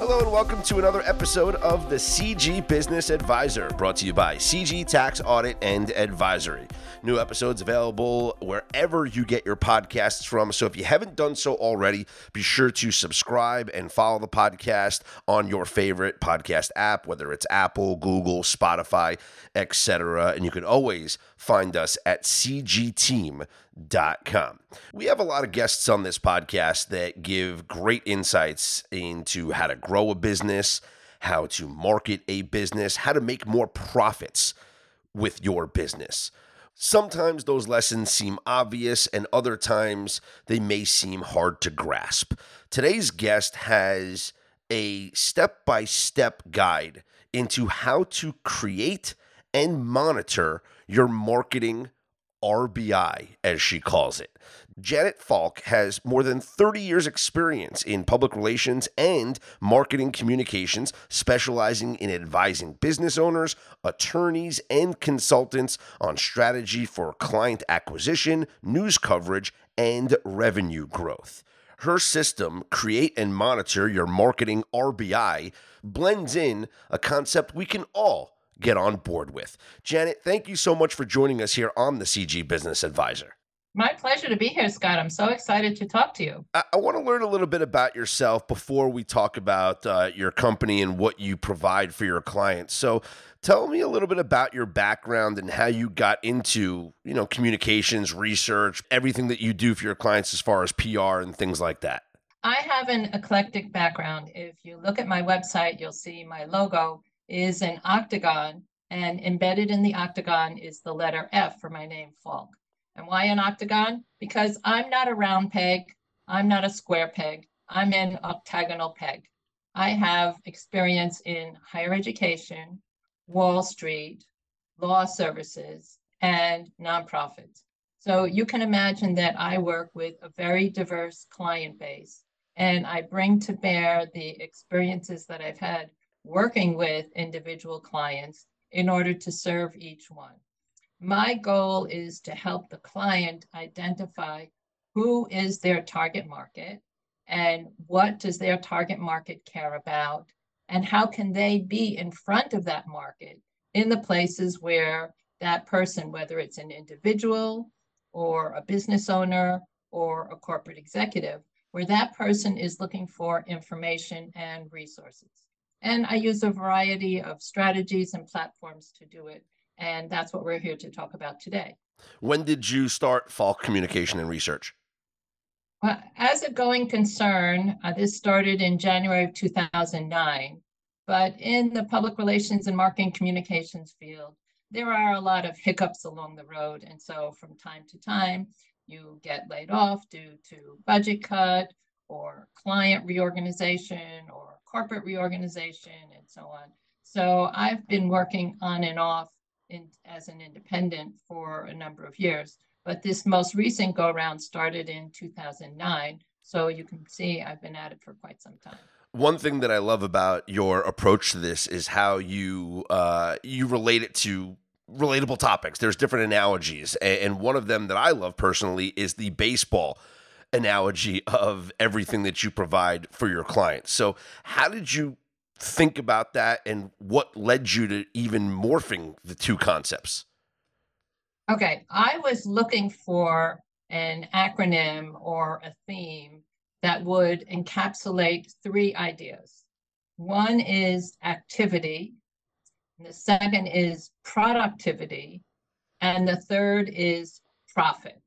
Hello and welcome to another episode of the CG Business Advisor, brought to you by CG Tax Audit and Advisory. New episodes available wherever you get your podcasts from. So if you haven't done so already, be sure to subscribe and follow the podcast on your favorite podcast app, whether it's Apple, Google, Spotify, etc. And you can always find us at cgteam.com. We have a lot of guests on this podcast that give great insights into how to grow a business, how to market a business, how to make more profits with your business. Sometimes those lessons seem obvious, and other times they may seem hard to grasp. Today's guest has a step by step guide into how to create and monitor your marketing RBI, as she calls it. Janet Falk has more than 30 years' experience in public relations and marketing communications, specializing in advising business owners, attorneys, and consultants on strategy for client acquisition, news coverage, and revenue growth. Her system, Create and Monitor Your Marketing RBI, blends in a concept we can all get on board with. Janet, thank you so much for joining us here on the CG Business Advisor. My pleasure to be here, Scott. I'm so excited to talk to you. I, I want to learn a little bit about yourself before we talk about uh, your company and what you provide for your clients. So, tell me a little bit about your background and how you got into, you know, communications, research, everything that you do for your clients as far as PR and things like that. I have an eclectic background. If you look at my website, you'll see my logo is an octagon, and embedded in the octagon is the letter F for my name, Falk. And why an octagon? Because I'm not a round peg, I'm not a square peg, I'm an octagonal peg. I have experience in higher education, Wall Street, law services, and nonprofits. So you can imagine that I work with a very diverse client base, and I bring to bear the experiences that I've had working with individual clients in order to serve each one. My goal is to help the client identify who is their target market and what does their target market care about and how can they be in front of that market in the places where that person, whether it's an individual or a business owner or a corporate executive, where that person is looking for information and resources. And I use a variety of strategies and platforms to do it. And that's what we're here to talk about today. When did you start Falk Communication and Research? Well, as a going concern, uh, this started in January of 2009. But in the public relations and marketing communications field, there are a lot of hiccups along the road. And so from time to time, you get laid off due to budget cut or client reorganization or corporate reorganization and so on. So I've been working on and off in, as an independent for a number of years, but this most recent go around started in 2009. So you can see I've been at it for quite some time. One thing that I love about your approach to this is how you uh, you relate it to relatable topics. There's different analogies, and one of them that I love personally is the baseball analogy of everything that you provide for your clients. So, how did you think about that and what led you to even morphing the two concepts? Okay, I was looking for an acronym or a theme that would encapsulate three ideas. One is activity, the second is productivity, and the third is profit.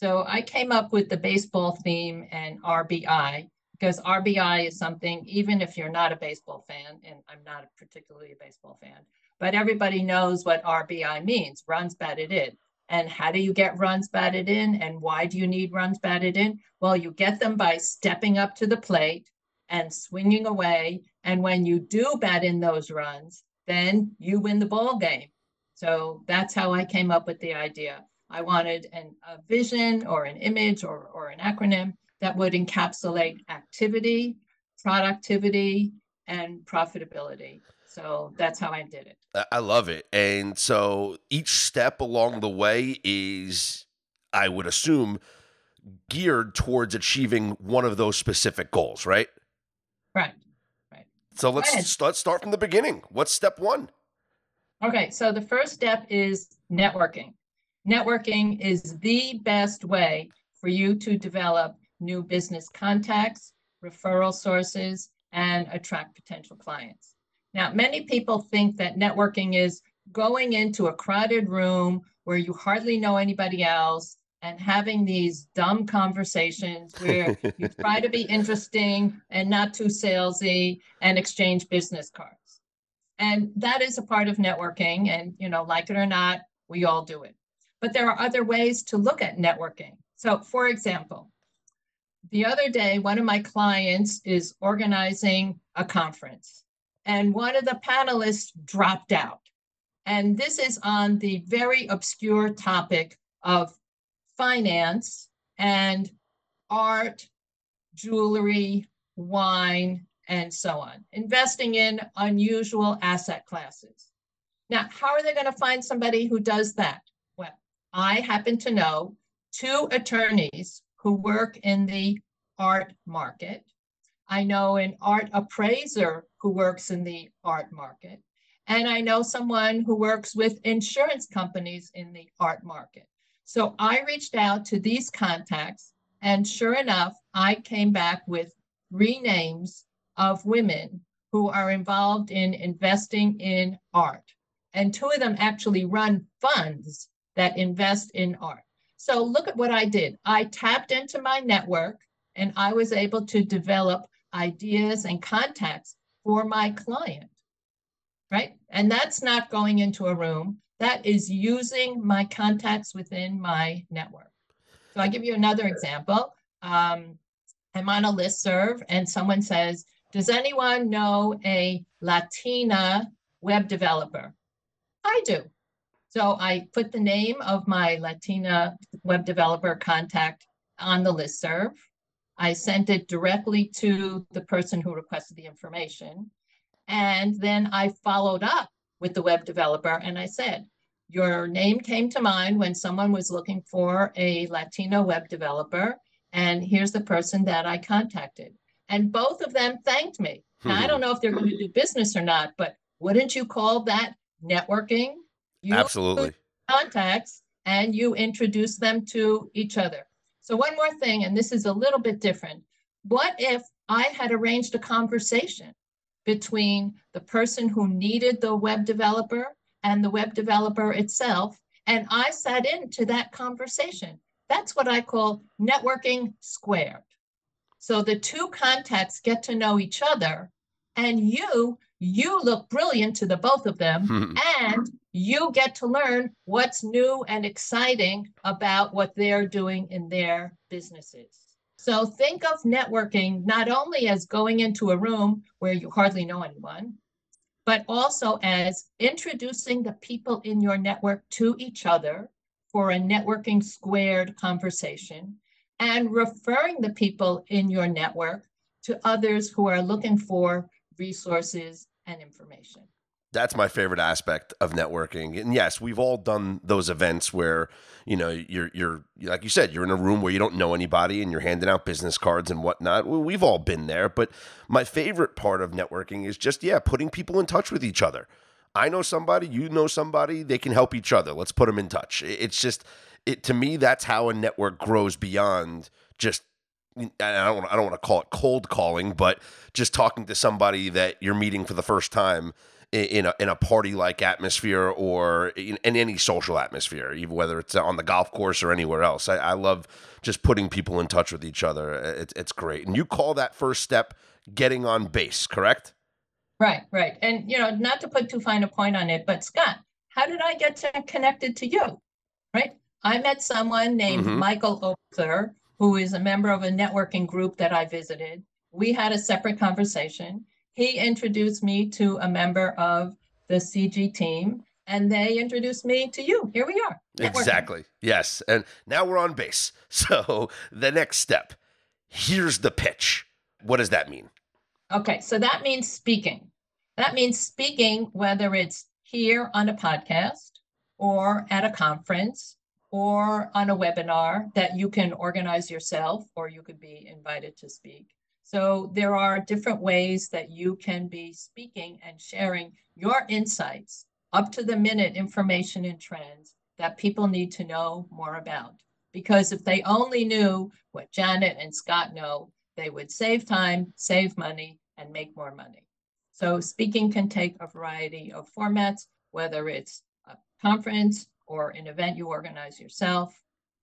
So I came up with the baseball theme and RBI because RBI is something, even if you're not a baseball fan, and I'm not particularly a baseball fan, but everybody knows what RBI means runs batted in. And how do you get runs batted in? And why do you need runs batted in? Well, you get them by stepping up to the plate and swinging away. And when you do bat in those runs, then you win the ball game. So that's how I came up with the idea. I wanted an, a vision or an image or, or an acronym that would encapsulate activity, productivity, and profitability. So that's how I did it. I love it. And so each step along the way is, I would assume, geared towards achieving one of those specific goals, right? Right. Right. So let's let's start from the beginning. What's step one? Okay, so the first step is networking. Networking is the best way for you to develop new business contacts, referral sources, and attract potential clients. Now, many people think that networking is going into a crowded room where you hardly know anybody else and having these dumb conversations where you try to be interesting and not too salesy and exchange business cards. And that is a part of networking. And, you know, like it or not, we all do it. But there are other ways to look at networking. So, for example, the other day, one of my clients is organizing a conference, and one of the panelists dropped out. And this is on the very obscure topic of finance and art, jewelry, wine, and so on, investing in unusual asset classes. Now, how are they going to find somebody who does that? I happen to know two attorneys who work in the art market. I know an art appraiser who works in the art market. And I know someone who works with insurance companies in the art market. So I reached out to these contacts, and sure enough, I came back with three names of women who are involved in investing in art. And two of them actually run funds that invest in art. So look at what I did. I tapped into my network and I was able to develop ideas and contacts for my client. Right. And that's not going into a room, that is using my contacts within my network. So I'll give you another example. Um, I'm on a list serve and someone says, does anyone know a Latina web developer? I do. So I put the name of my Latina web developer contact on the list serve. I sent it directly to the person who requested the information. And then I followed up with the web developer and I said, Your name came to mind when someone was looking for a Latino web developer. And here's the person that I contacted. And both of them thanked me. Now, I hmm. don't know if they're going to do business or not, but wouldn't you call that networking? You Absolutely. Contacts and you introduce them to each other. So, one more thing, and this is a little bit different. What if I had arranged a conversation between the person who needed the web developer and the web developer itself, and I sat into that conversation? That's what I call networking squared. So the two contacts get to know each other, and you you look brilliant to the both of them, hmm. and you get to learn what's new and exciting about what they're doing in their businesses. So think of networking not only as going into a room where you hardly know anyone, but also as introducing the people in your network to each other for a networking squared conversation and referring the people in your network to others who are looking for resources and information. That's my favorite aspect of networking. And yes, we've all done those events where, you know, you're you're like you said, you're in a room where you don't know anybody and you're handing out business cards and whatnot. We've all been there. But my favorite part of networking is just, yeah, putting people in touch with each other. I know somebody, you know somebody, they can help each other. Let's put them in touch. It's just it to me that's how a network grows beyond just I don't I don't want to call it cold calling, but just talking to somebody that you're meeting for the first time in a in a party like atmosphere or in, in, any social atmosphere, even whether it's on the golf course or anywhere else. I, I love just putting people in touch with each other. It's it's great, and you call that first step getting on base, correct? Right, right, and you know, not to put too fine a point on it, but Scott, how did I get to connected to you? Right, I met someone named mm-hmm. Michael Oakler, who is a member of a networking group that I visited. We had a separate conversation. He introduced me to a member of the CG team, and they introduced me to you. Here we are. Exactly. Yes. And now we're on base. So the next step here's the pitch. What does that mean? Okay. So that means speaking. That means speaking, whether it's here on a podcast or at a conference or on a webinar that you can organize yourself or you could be invited to speak. So there are different ways that you can be speaking and sharing your insights, up to the minute information and trends that people need to know more about. Because if they only knew what Janet and Scott know, they would save time, save money, and make more money. So speaking can take a variety of formats, whether it's a conference or an event you organize yourself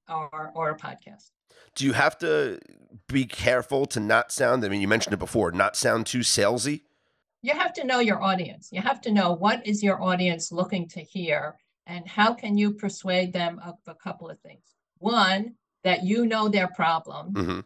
or, or a podcast. Do you have to be careful to not sound, I mean, you mentioned it before, not sound too salesy? You have to know your audience. You have to know what is your audience looking to hear and how can you persuade them of a couple of things. One, that you know their problem. Mm-hmm.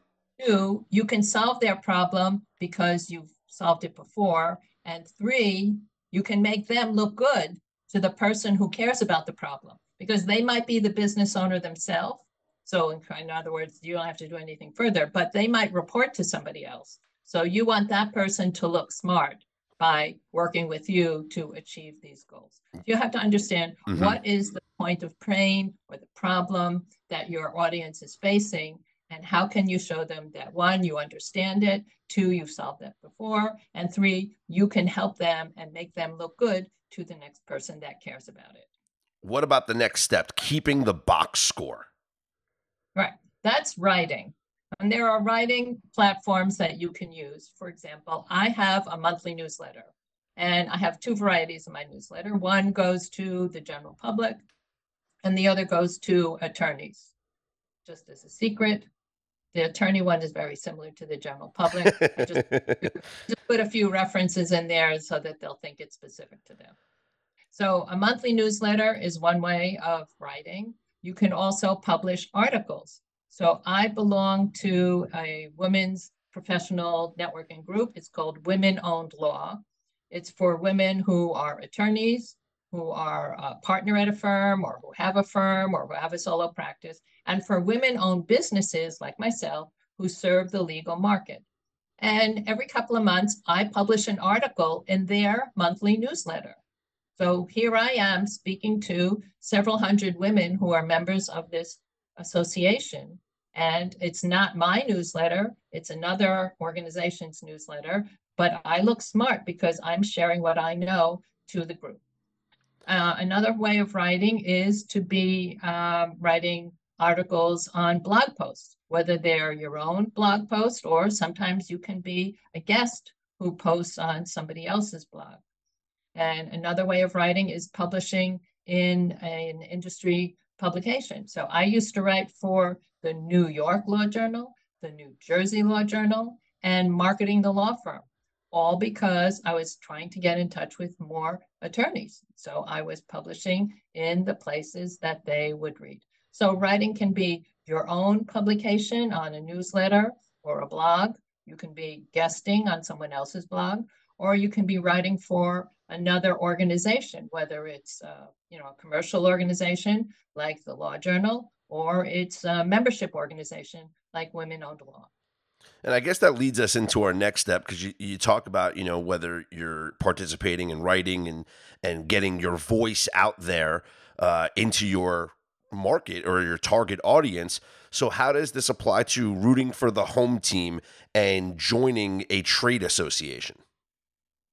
Two, you can solve their problem because you've solved it before. And three, you can make them look good to the person who cares about the problem because they might be the business owner themselves. So, in other words, you don't have to do anything further, but they might report to somebody else. So, you want that person to look smart by working with you to achieve these goals. You have to understand mm-hmm. what is the point of pain or the problem that your audience is facing and how can you show them that one you understand it two you've solved that before and three you can help them and make them look good to the next person that cares about it what about the next step? Keeping the box score. Right. That's writing. And there are writing platforms that you can use. For example i have a monthly newsletter and i have two varieties of my newsletter. One goes to the general public and the other goes to attorneys. Just as a secret the attorney one is very similar to the general public. I just, just put a few references in there so that they'll think it's specific to them. So a monthly newsletter is one way of writing. You can also publish articles. So I belong to a women's professional networking group. It's called Women Owned Law. It's for women who are attorneys, who are a partner at a firm or who have a firm or who have a solo practice, and for women owned businesses like myself who serve the legal market. And every couple of months, I publish an article in their monthly newsletter. So here I am speaking to several hundred women who are members of this association. And it's not my newsletter, it's another organization's newsletter, but I look smart because I'm sharing what I know to the group. Uh, another way of writing is to be um, writing articles on blog posts, whether they're your own blog post or sometimes you can be a guest who posts on somebody else's blog. And another way of writing is publishing in an industry publication. So I used to write for the New York Law Journal, the New Jersey Law Journal, and Marketing the Law Firm all because I was trying to get in touch with more attorneys. So I was publishing in the places that they would read. So writing can be your own publication on a newsletter or a blog. You can be guesting on someone else's blog, or you can be writing for another organization, whether it's uh, you know a commercial organization like the Law Journal, or it's a membership organization like Women Owned Law. And I guess that leads us into our next step because you, you talk about, you know, whether you're participating in writing and, and getting your voice out there uh, into your market or your target audience. So, how does this apply to rooting for the home team and joining a trade association?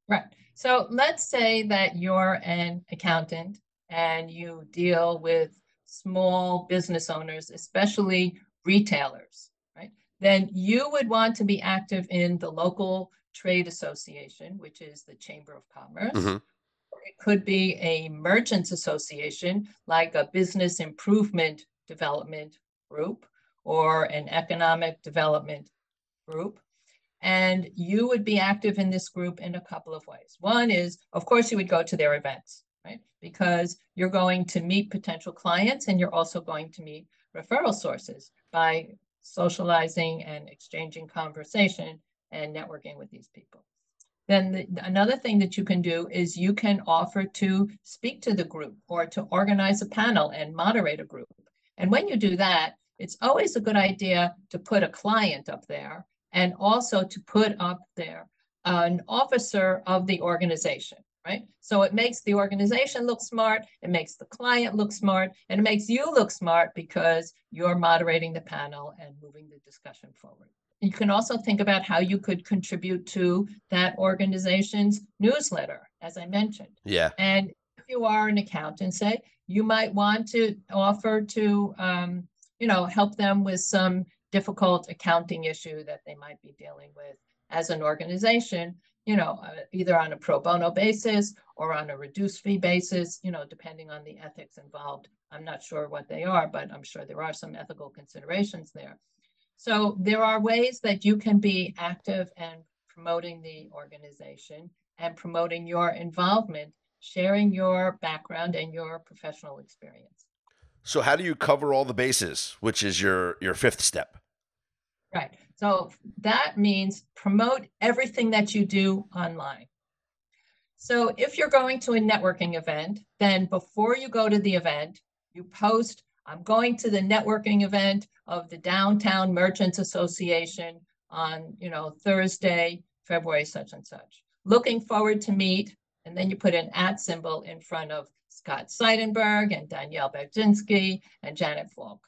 Right. So, let's say that you're an accountant and you deal with small business owners, especially retailers right? then you would want to be active in the local trade association, which is the Chamber of Commerce. Mm-hmm. It could be a merchants association, like a business improvement development group or an economic development group. And you would be active in this group in a couple of ways. One is, of course, you would go to their events, right? Because you're going to meet potential clients and you're also going to meet referral sources by socializing and exchanging conversation and networking with these people. Then the, another thing that you can do is you can offer to speak to the group or to organize a panel and moderate a group. And when you do that, it's always a good idea to put a client up there and also to put up there an officer of the organization right? So it makes the organization look smart, it makes the client look smart, and it makes you look smart because you're moderating the panel and moving the discussion forward. you can also think about how you could contribute to that organization's newsletter, as I mentioned. Yeah. And if you are an accountant, say, you might want to offer to, um, you know, help them with some difficult accounting issue that they might be dealing with as an organization, you know, uh, either on a pro bono basis or on a reduced fee basis, you know, depending on the ethics involved. I'm not sure what they are, but I'm sure there are some ethical considerations there. So there are ways that you can be active and promoting the organization and promoting your involvement, sharing your background and your professional experience. So how do you cover all the bases, which is your your fifth step? Right. So that means promote everything that you do online. So if you're going to a networking event, then before you go to the event, you post, I'm going to the networking event of the Downtown Merchants Association on, you know, Thursday, February such and such. Looking forward to meet, and then you put an at symbol in front of Scott Seidenberg and Danielle Berginski and Janet Falk.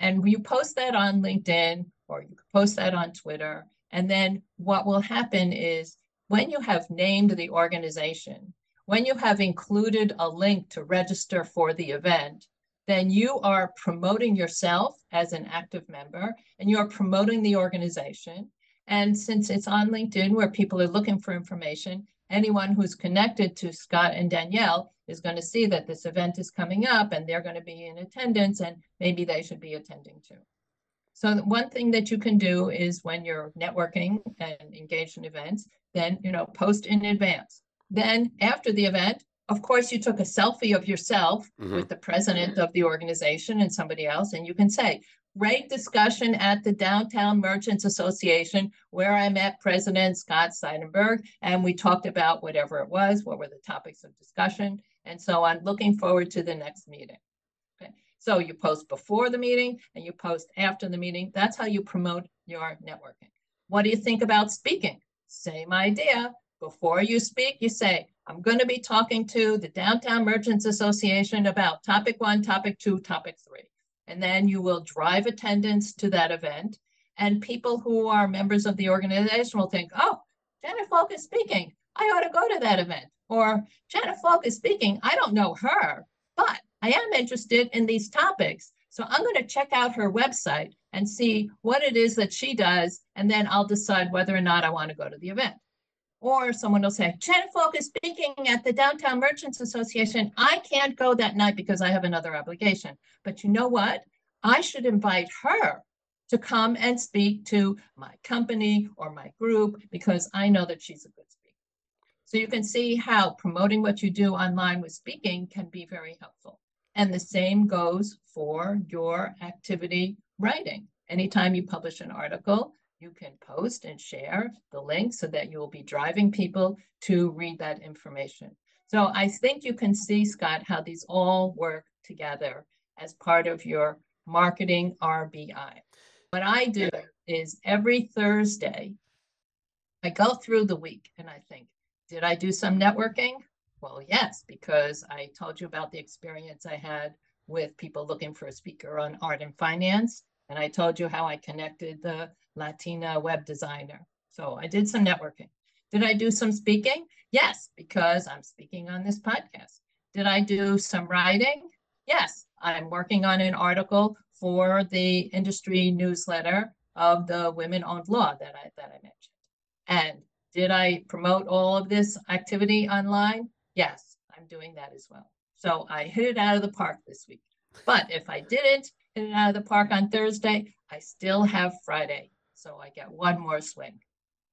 And you post that on LinkedIn or you post that on Twitter. And then what will happen is when you have named the organization, when you have included a link to register for the event, then you are promoting yourself as an active member and you are promoting the organization. And since it's on LinkedIn where people are looking for information, anyone who's connected to Scott and Danielle is going to see that this event is coming up and they're going to be in attendance and maybe they should be attending too. So one thing that you can do is when you're networking and engaged in events, then you know post in advance. Then after the event, of course, you took a selfie of yourself mm-hmm. with the president of the organization and somebody else, and you can say, great discussion at the Downtown Merchants Association where I met President Scott Seidenberg, and we talked about whatever it was, what were the topics of discussion, and so on. Looking forward to the next meeting. Okay. So you post before the meeting and you post after the meeting. That's how you promote your networking. What do you think about speaking? Same idea. Before you speak, you say, I'm going to be talking to the Downtown Merchants Association about topic one, topic two, topic three. And then you will drive attendance to that event. And people who are members of the organization will think, oh, Janet Falk is speaking. I ought to go to that event. Or Janet Falk is speaking. I don't know her, but I am interested in these topics. So I'm going to check out her website and see what it is that she does. And then I'll decide whether or not I want to go to the event. Or someone will say, Janet Falk is speaking at the Downtown Merchants Association. I can't go that night because I have another obligation. But you know what? I should invite her to come and speak to my company or my group because I know that she's a good speaker. So you can see how promoting what you do online with speaking can be very helpful. And the same goes for your activity writing. Anytime you publish an article, you can post and share the link so that you will be driving people to read that information. So I think you can see, Scott, how these all work together as part of your marketing RBI. What I do is every Thursday, I go through the week and I think, did I do some networking? Well, yes, because I told you about the experience I had with people looking for a speaker on art and finance. And I told you how I connected the Latina web designer. So I did some networking. Did I do some speaking? Yes, because I'm speaking on this podcast. Did I do some writing? Yes, I'm working on an article for the industry newsletter of the women owned law that I that I mentioned. And did I promote all of this activity online? Yes, I'm doing that as well. So I hit it out of the park this week. But if I didn't hit it out of the park on Thursday, I still have Friday so I get one more swing.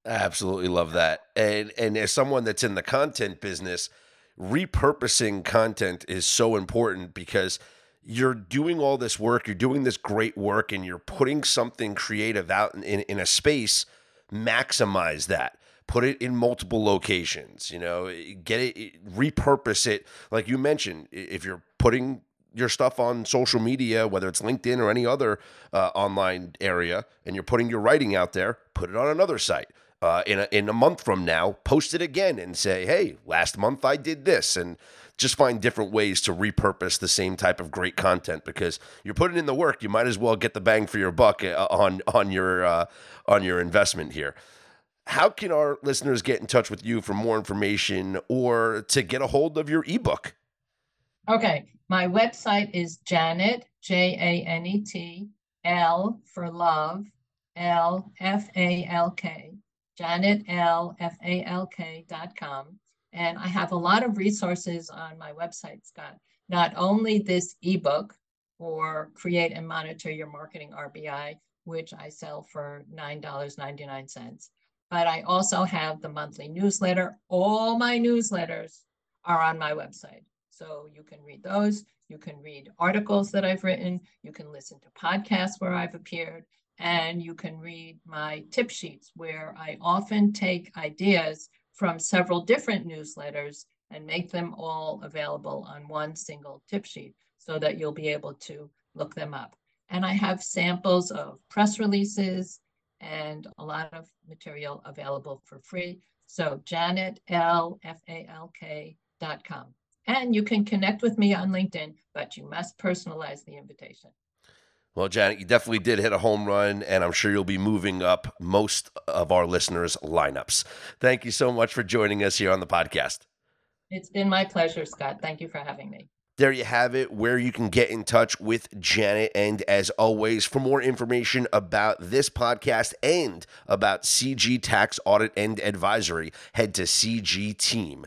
Absolutely love that. And and as someone that's in the content business, repurposing content is so important because you're doing all this work, you're doing this great work, and you're putting something creative out in, in, in a space, maximize that put it in multiple locations you know get it repurpose it like you mentioned if you're putting your stuff on social media, whether it's LinkedIn or any other uh, online area, and you're putting your writing out there, put it on another site. uh, in, a, in a month from now, post it again and say, hey, last month I did this. And just find different ways to repurpose the same type of great content because you're putting in the work. You might as well get the bang for your buck uh, on on your uh, on your investment here. How can our listeners get in touch with you for more information or to get a hold of your ebook? Okay, my website is Janet J A N E T L for love L F A L K Janet L F A L K dot com. And I have a lot of resources on my website, Scott. Not only this ebook for create and monitor your marketing RBI, which I sell for $9.99, but I also have the monthly newsletter. All my newsletters are on my website. So you can read those. You can read articles that I've written. You can listen to podcasts where I've appeared. And you can read my tip sheets where I often take ideas from several different newsletters and make them all available on one single tip sheet so that you'll be able to look them up. And I have samples of press releases and a lot of material available for free. So janetlfalk.com. And you can connect with me on LinkedIn, but you must personalize the invitation. Well, Janet, you definitely did hit a home run, and I'm sure you'll be moving up most of our listeners' lineups. Thank you so much for joining us here on the podcast. It's been my pleasure, Scott. Thank you for having me. There you have it, where you can get in touch with Janet. And as always, for more information about this podcast and about CG Tax Audit and Advisory, head to CGTeam.com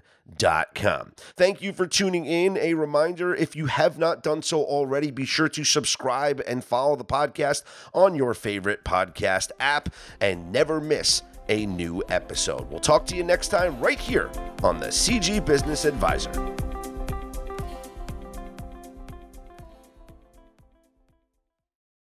com. Thank you for tuning in. A reminder if you have not done so already, be sure to subscribe and follow the podcast on your favorite podcast app and never miss a new episode. We'll talk to you next time right here on the CG Business Advisor.